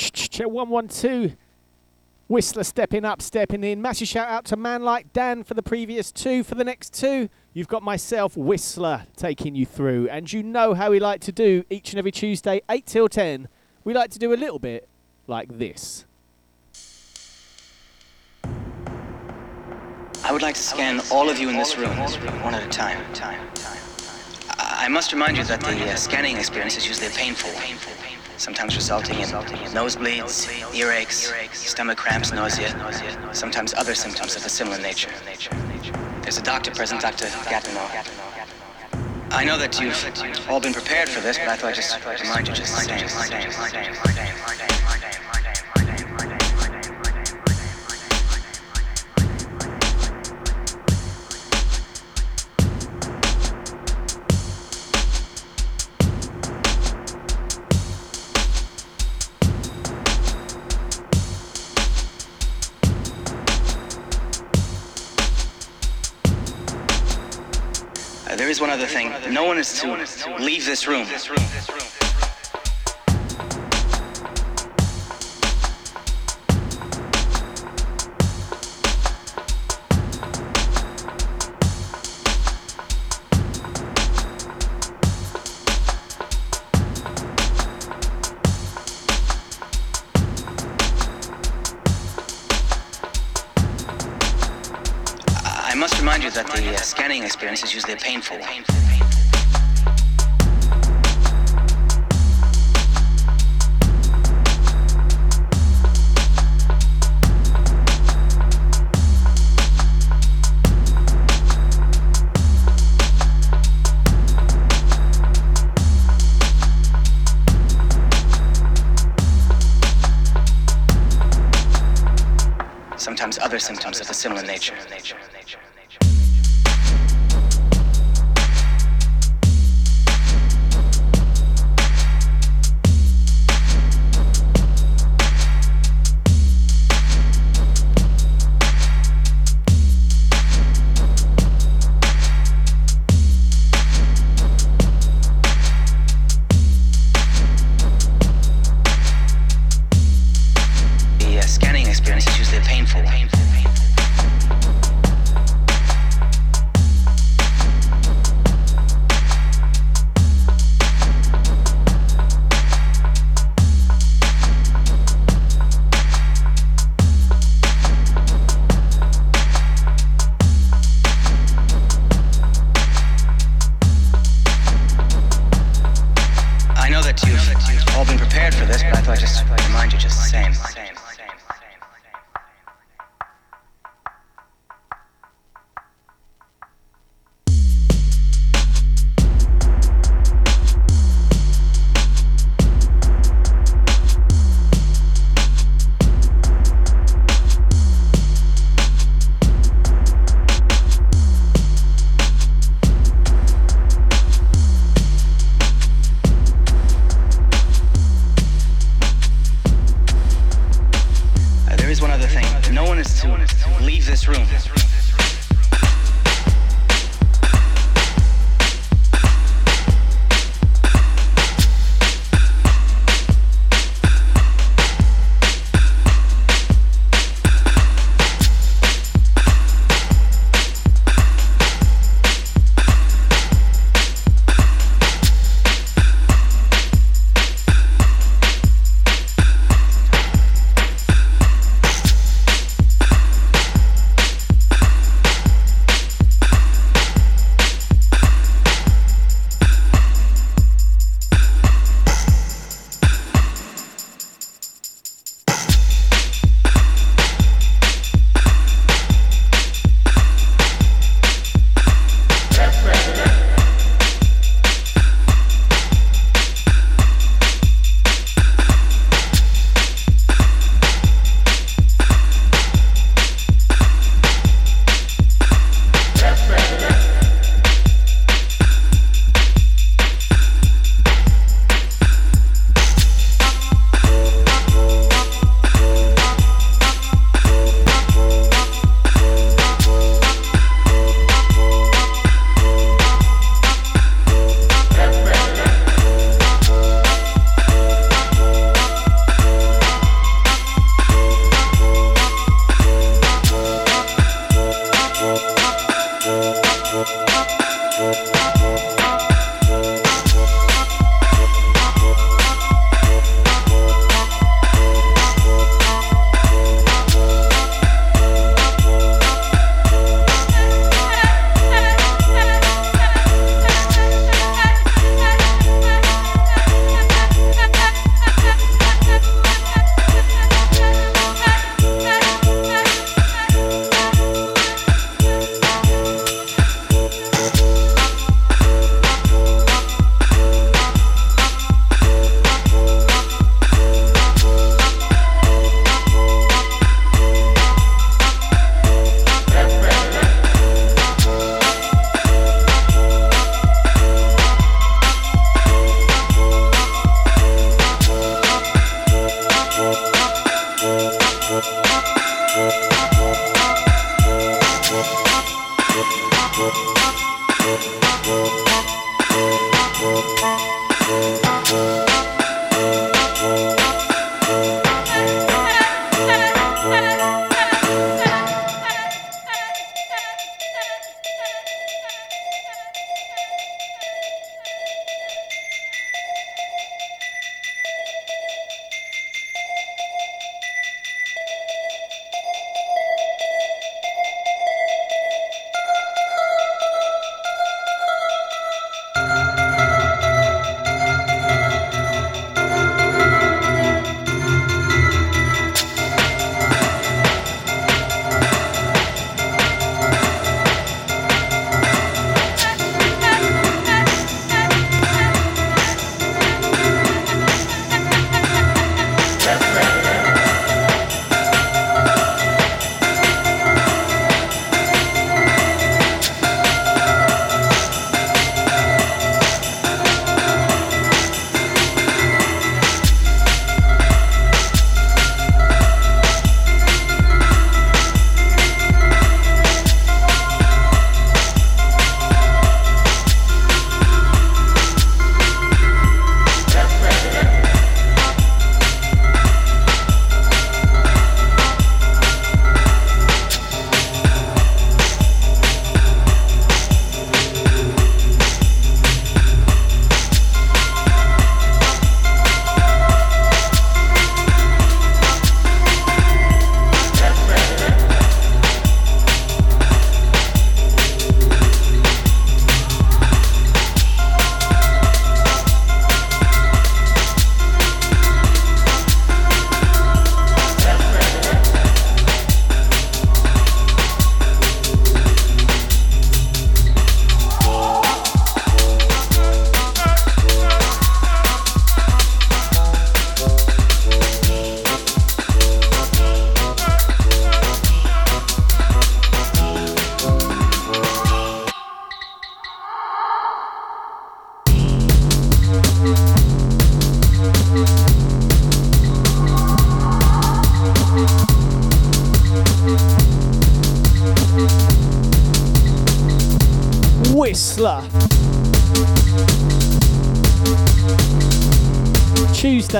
112. Whistla stepping up, stepping in. Massive shout out to Man Like Dan for the previous two. For the next two, you've got myself, Whistla, taking you through. And you know how we like to do each and every Tuesday, 8 till 10. We like to do a little bit like this. I would like to scan all of you in this room, one at a time. I must remind you that the uh, scanning experience is usually painful, sometimes resulting in nosebleeds, earaches, stomach cramps, nausea, sometimes other symptoms of a similar nature. There's a doctor present, Dr. Gatineau. I know that you've all been prepared for this, but I thought I'd just remind you just the same. Is one other thing. No one is to leave this room. Scanning experience is usually painful. sometimes other symptoms of a similar nature.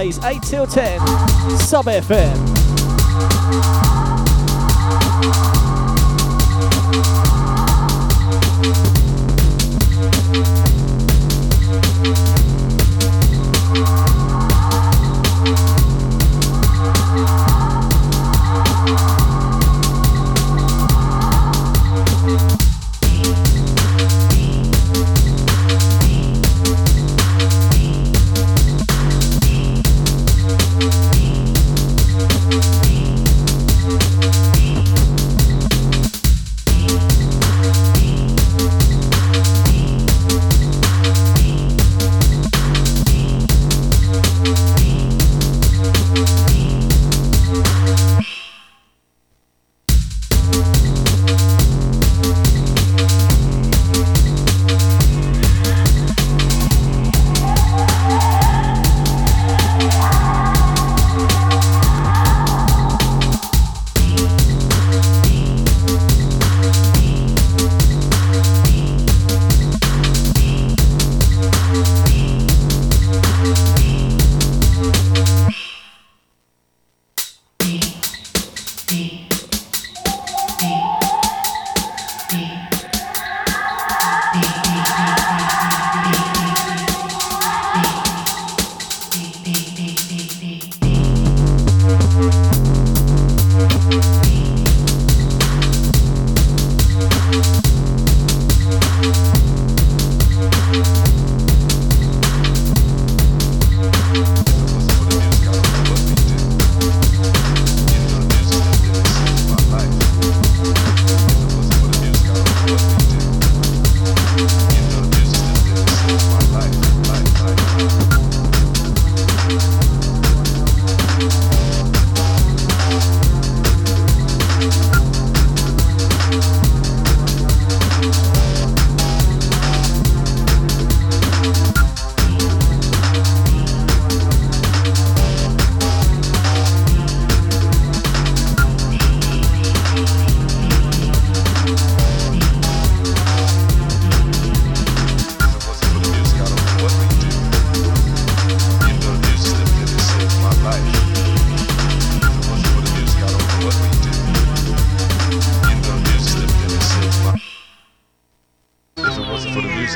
Tuesdays 8 till 10, Sub FM.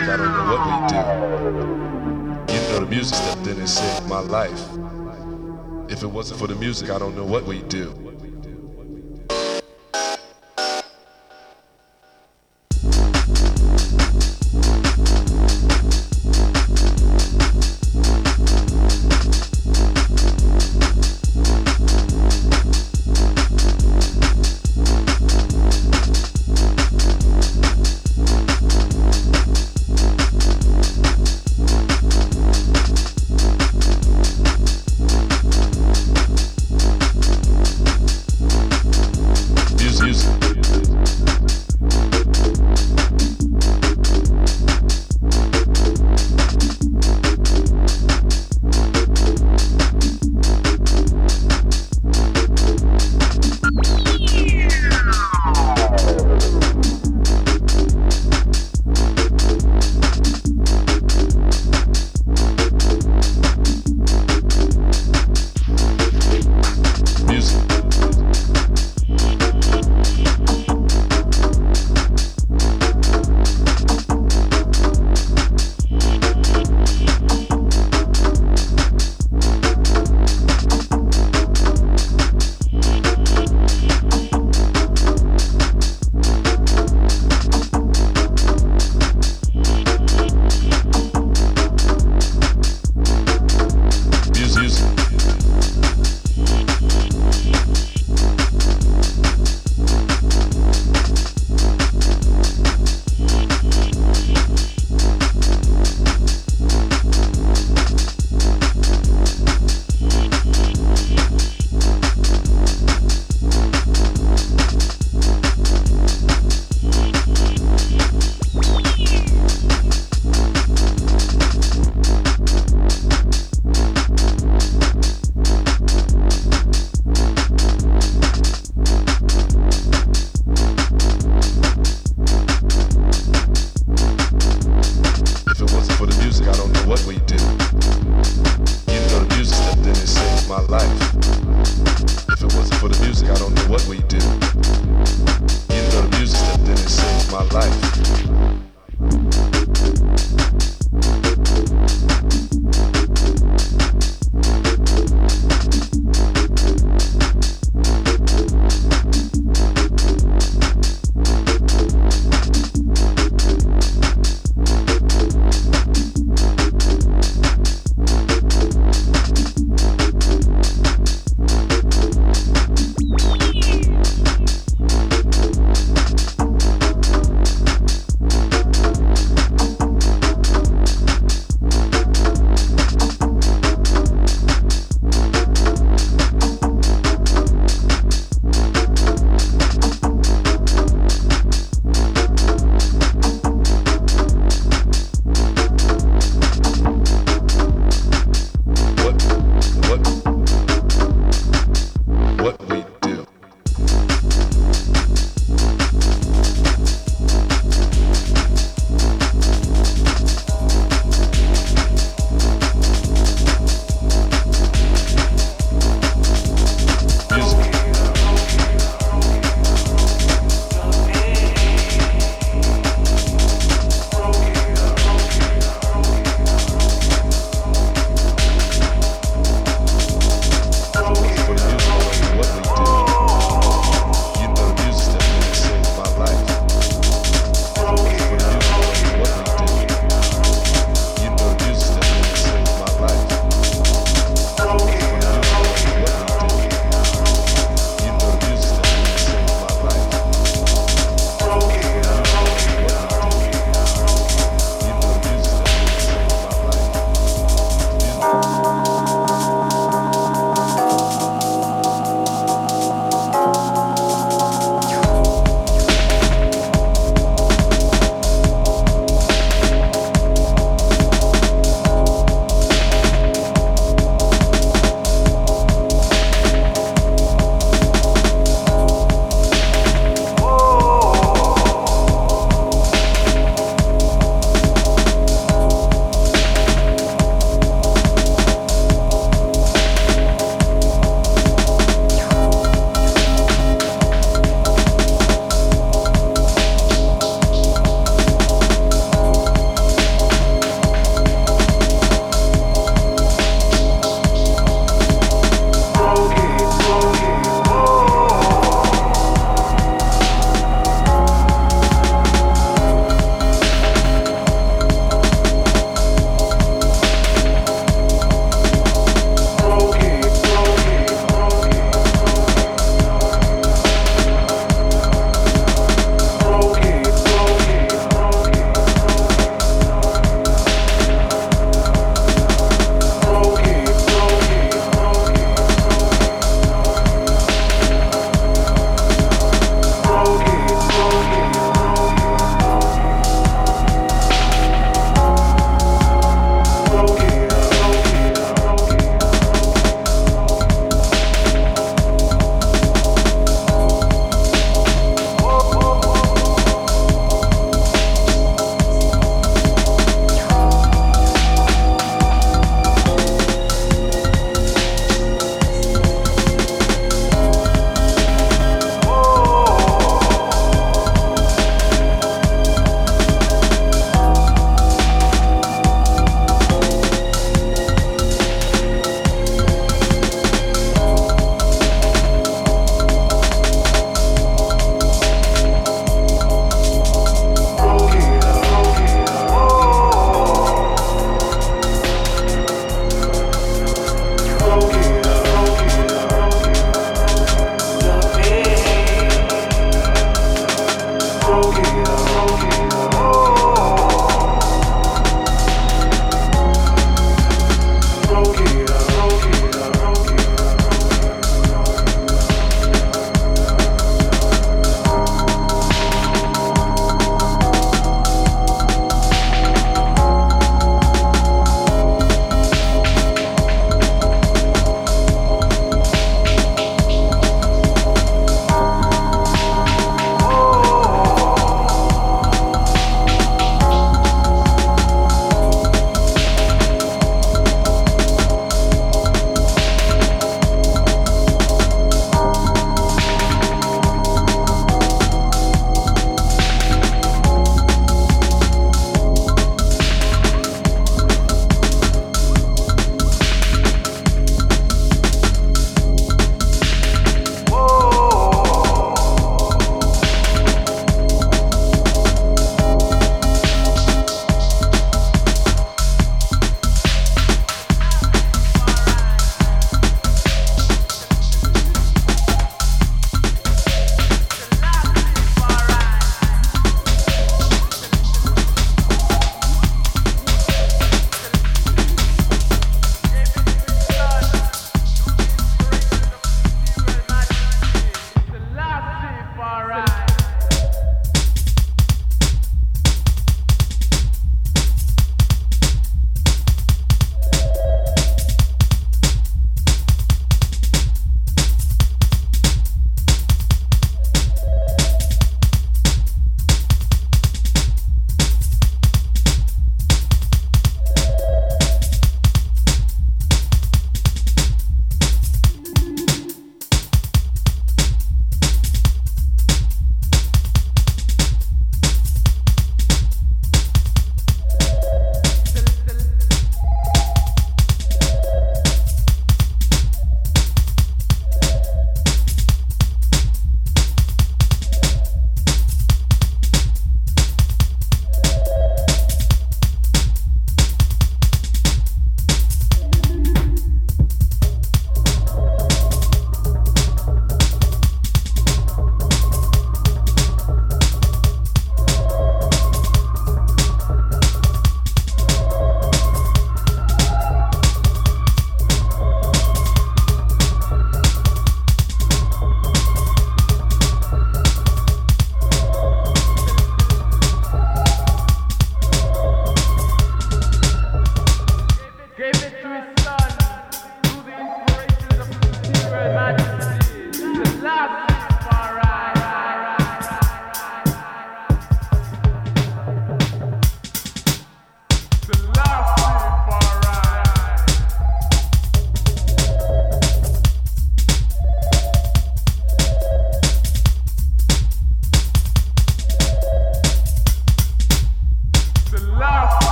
I don't know what we do. You know, the music that didn't save my life. If it wasn't for the music, I don't know what we'd do.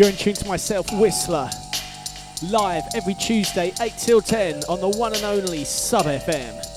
You're in tune to myself, Whistla. Live every Tuesday, 8 till 10 on the one and only Sub FM.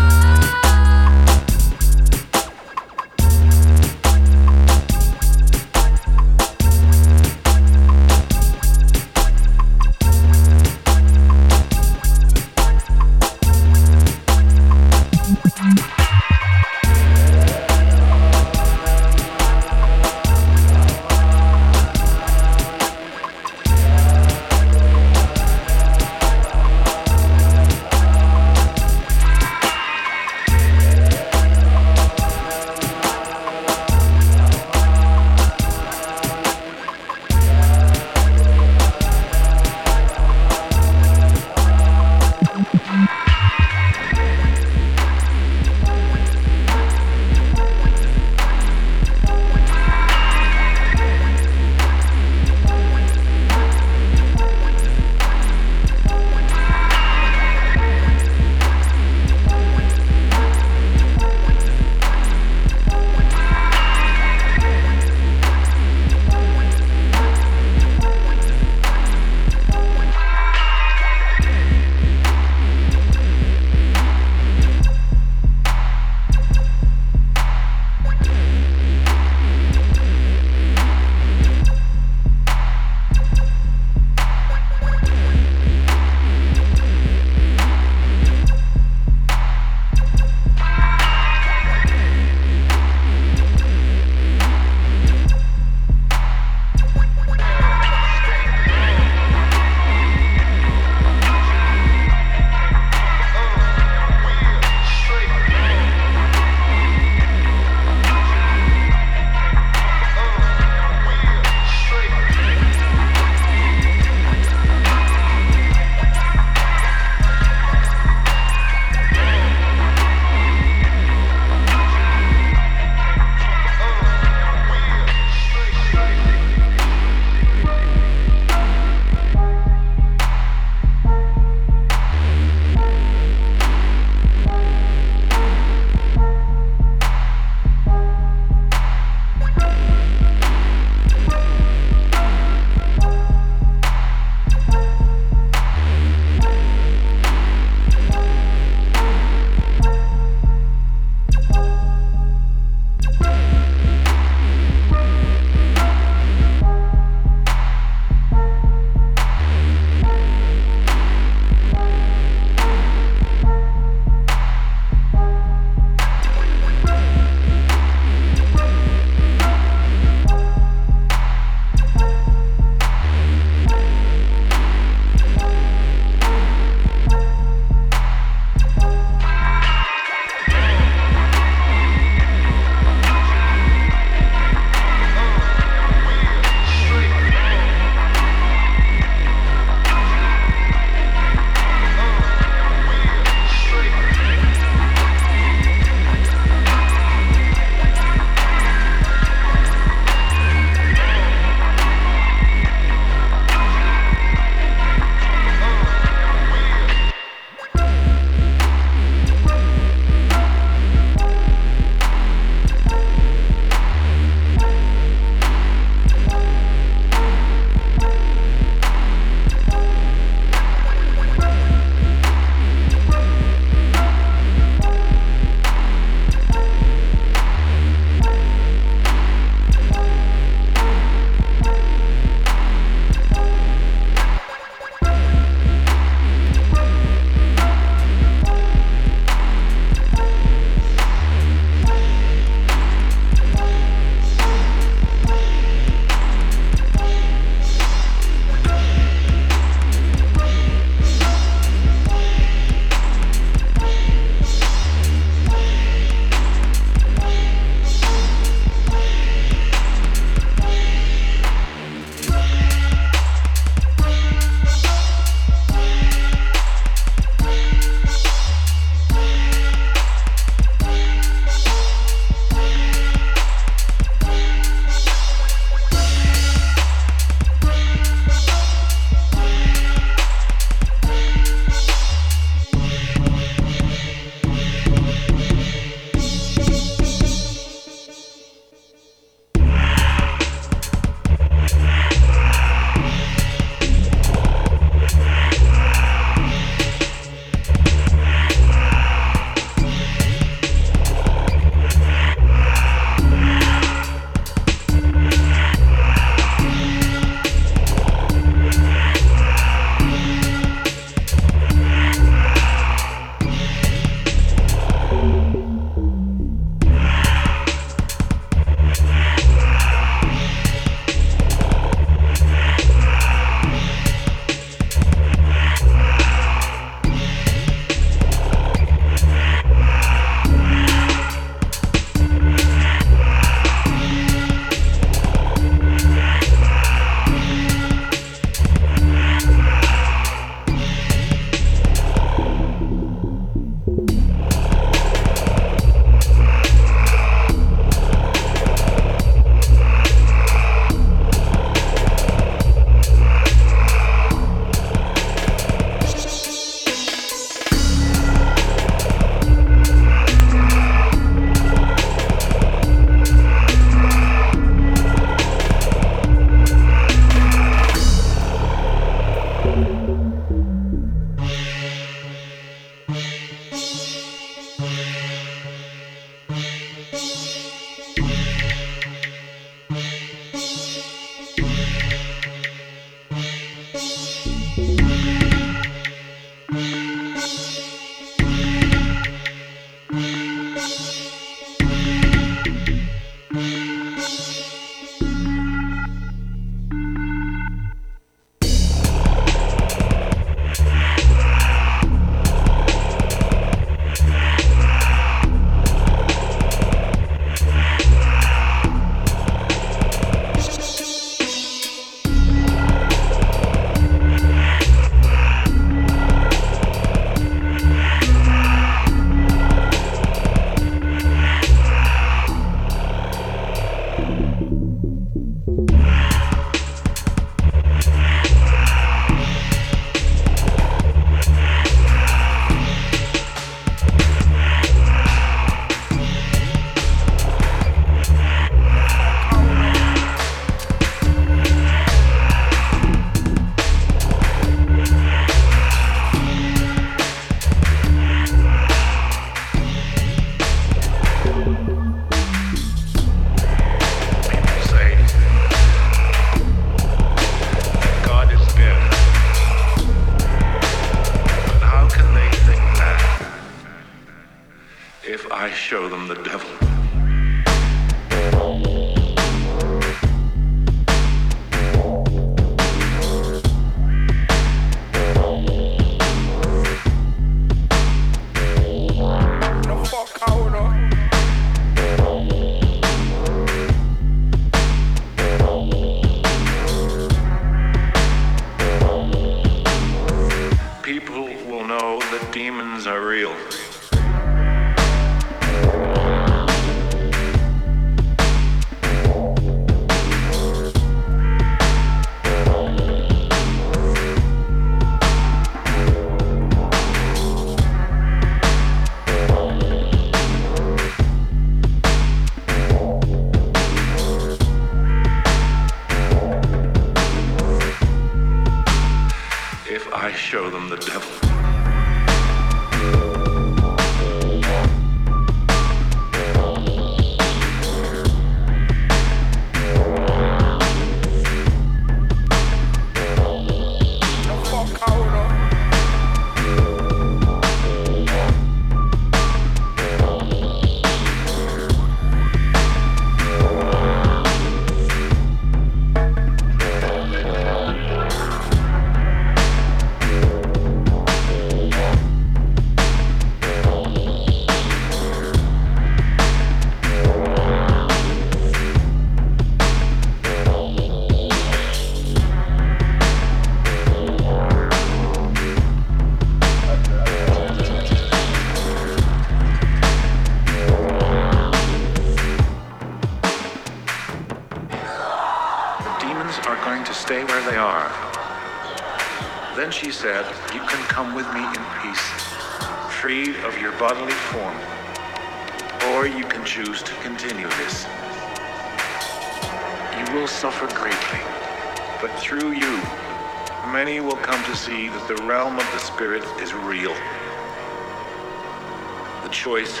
Choice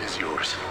is yours.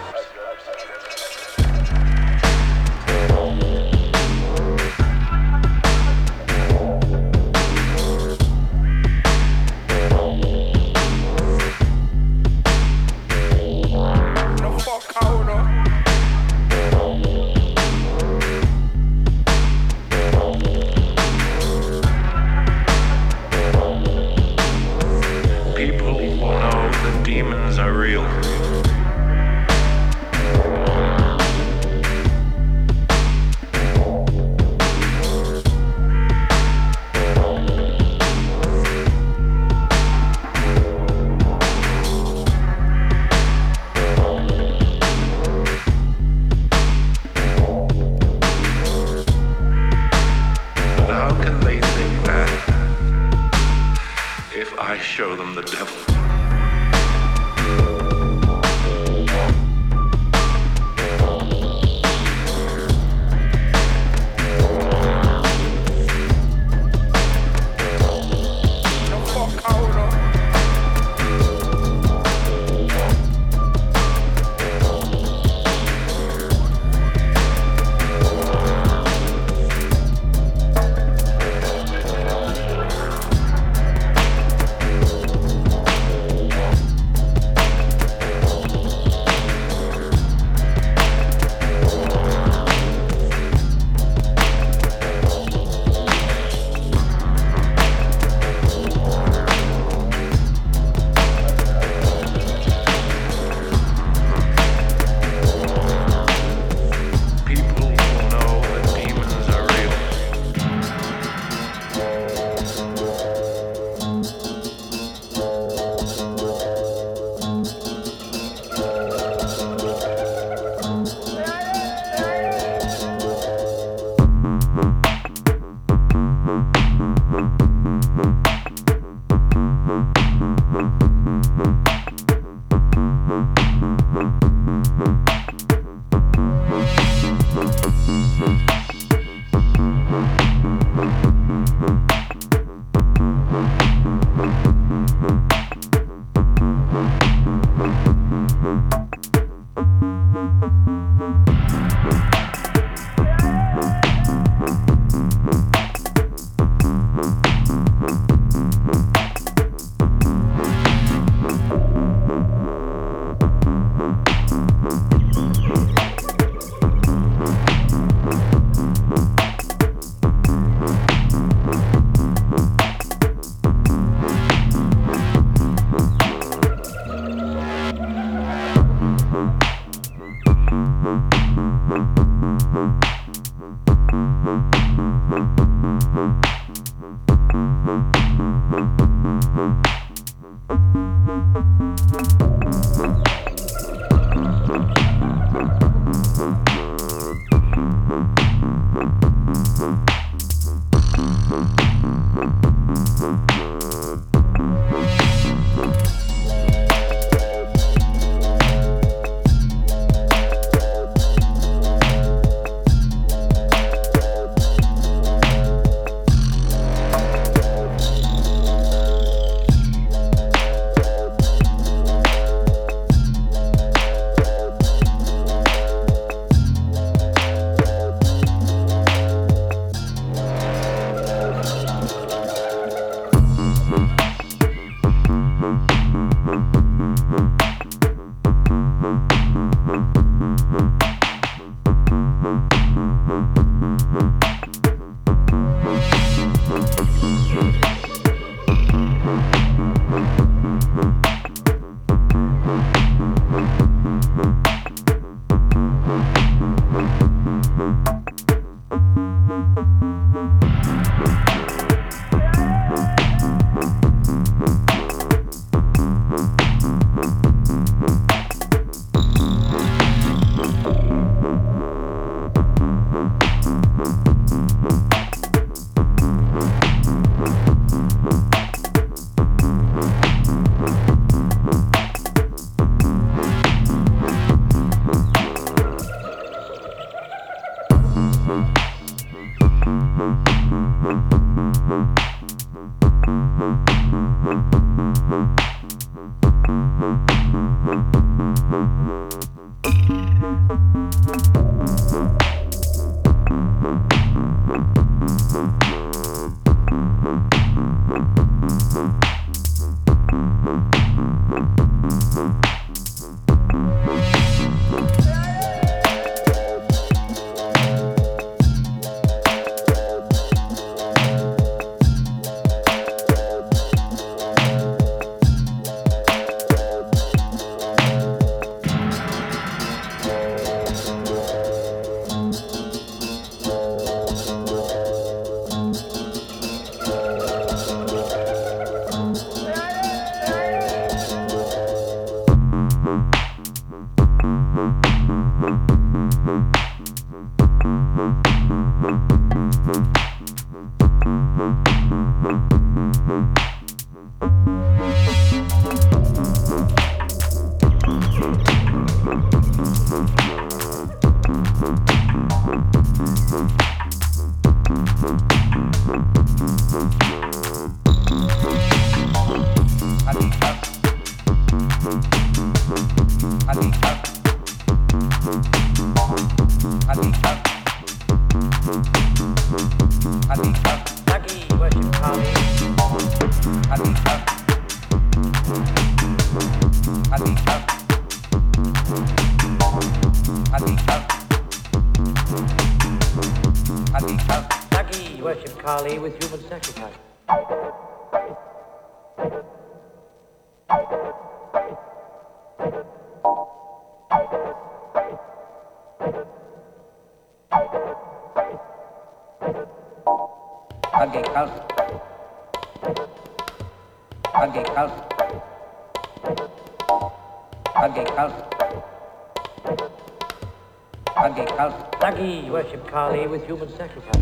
With human sacrifice.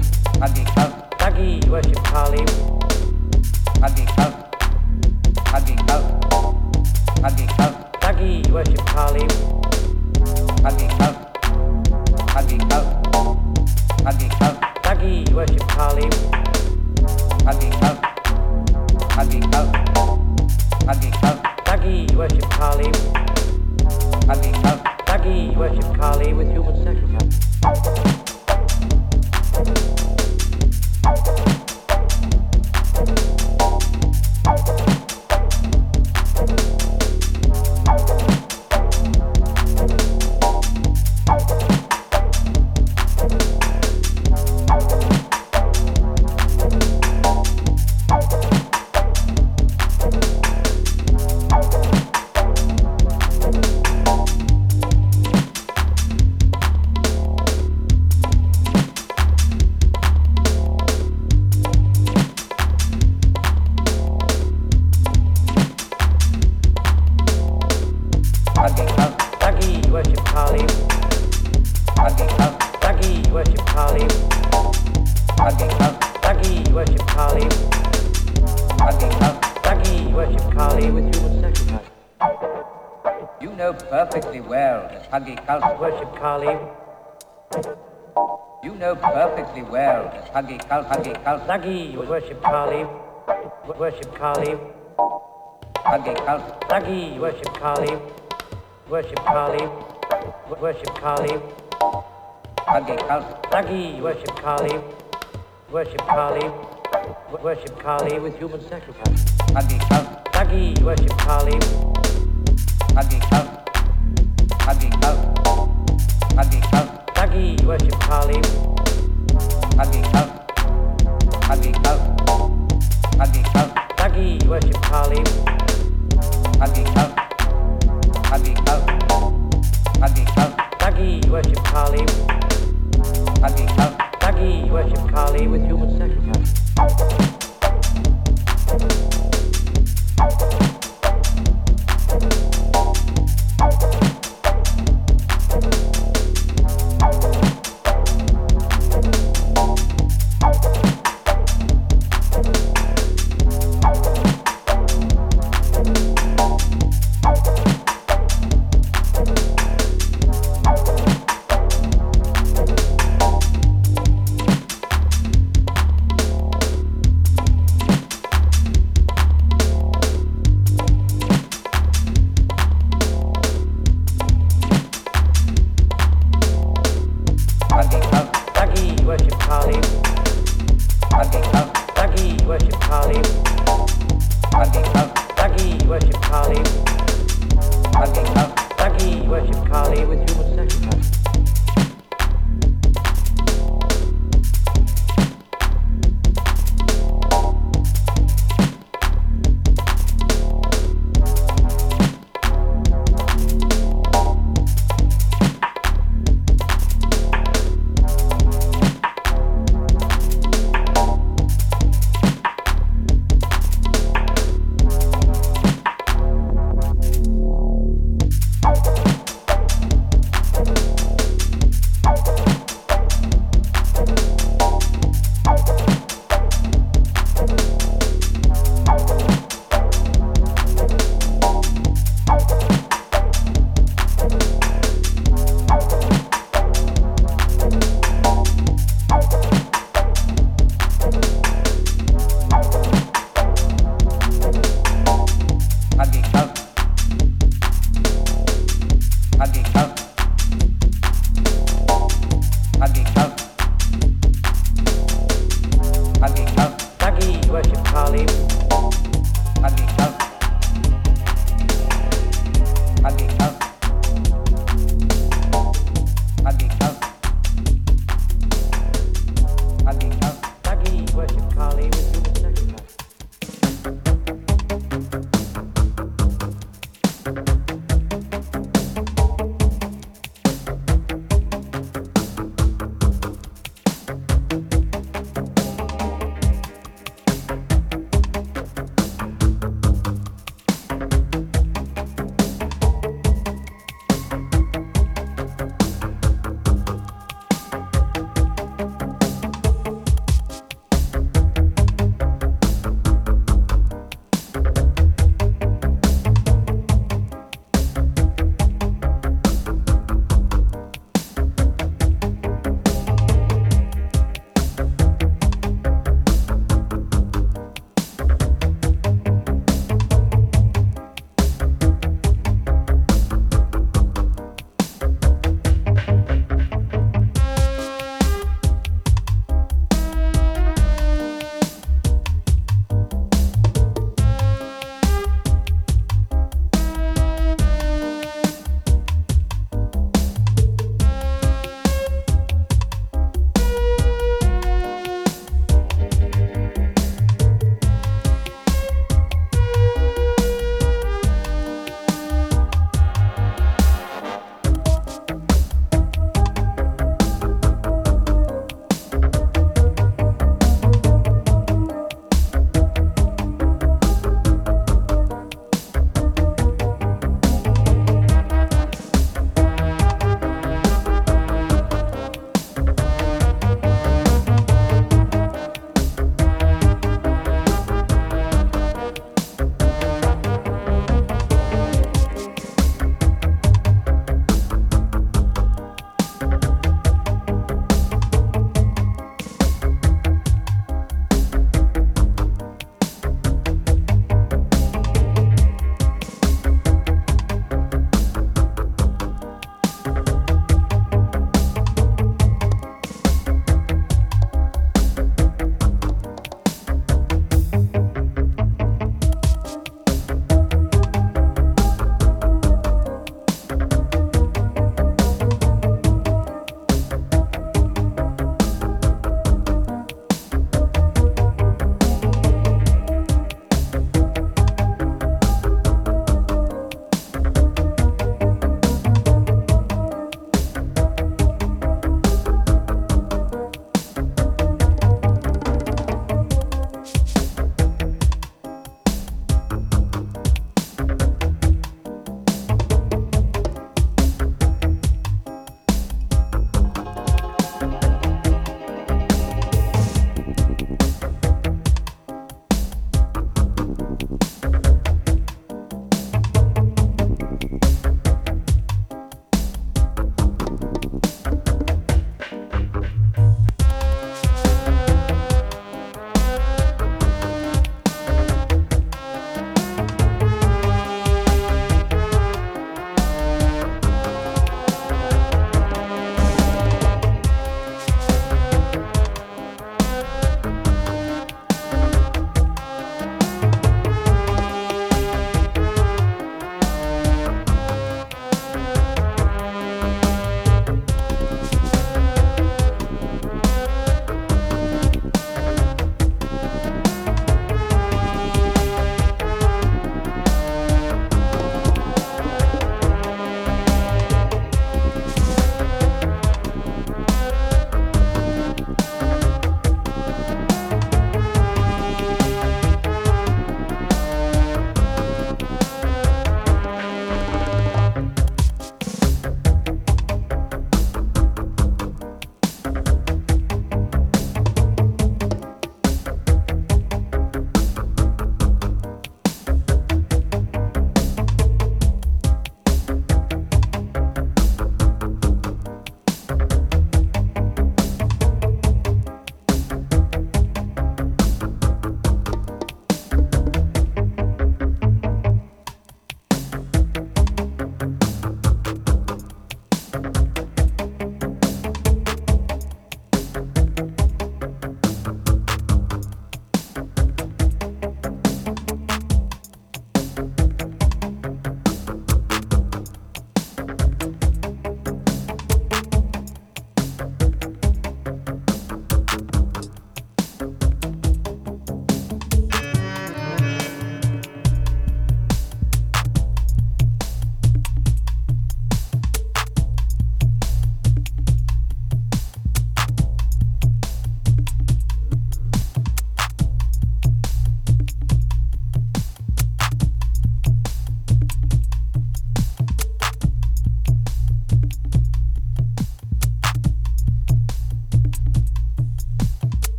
Huggy, Kal, Huggy, Kal, Sagi, worship Kali, worship Kali. Huggy, Kal, Sagi, worship Kali, worship Kali, worship Kali. Huggy, Kal, Sagi, worship Kali, worship Kali, worship Kali with human sacrifice. Huggy, Kal, Sagi, worship Kali, aquí.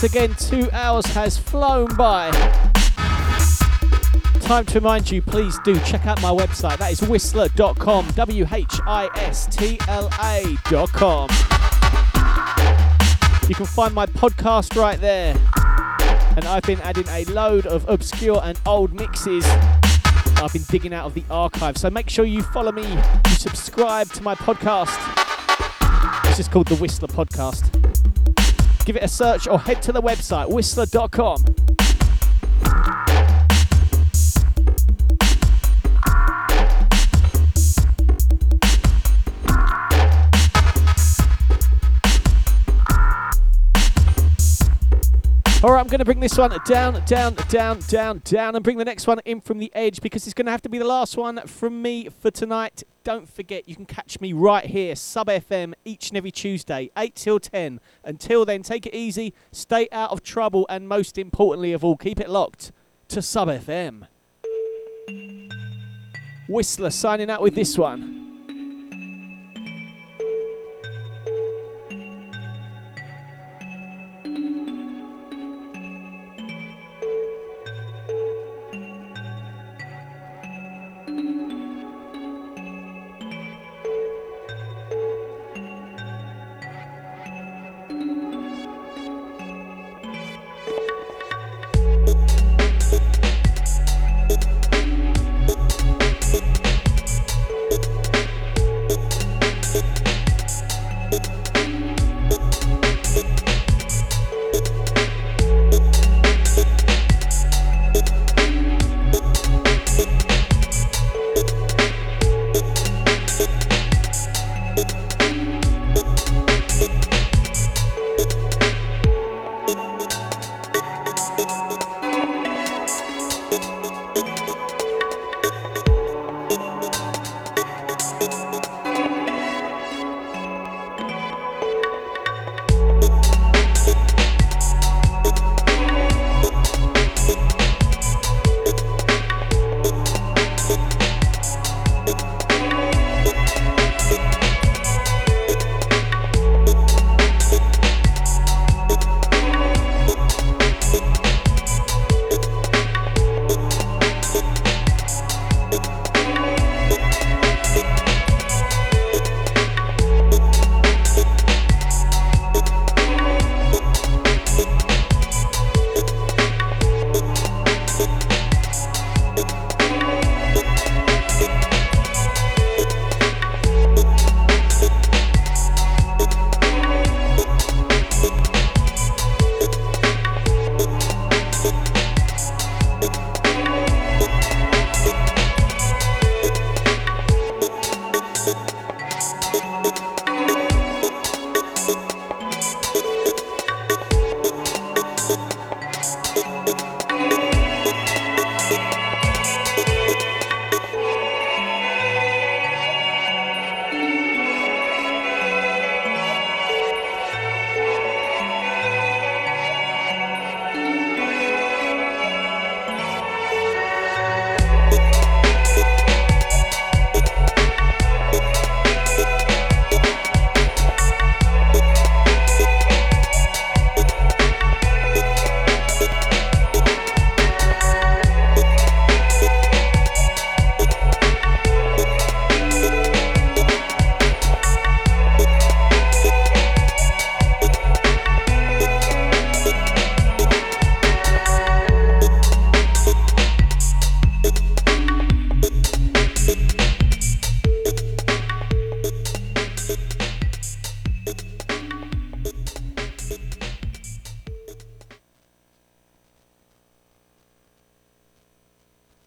Once again, two hours has flown by. Time to remind you, please do check out my website. That is whistla.com, W H I S T L A.com. You can find my podcast right there. And I've been adding a load of obscure and old mixes I've been digging out of the archive. So make sure you follow me, you subscribe to my podcast. This is called the Whistla Podcast. Give it a search or head to the website, whistla.com. going to bring this one down, down, down, down, down, and bring the next one in from the edge because it's going to have to be the last one from me for tonight. Don't forget, you can catch me right here, Sub FM, each and every Tuesday, 8 till 10. Until then, take it easy, stay out of trouble, and most importantly of all, keep it locked to Sub FM. Whistla signing out with this one.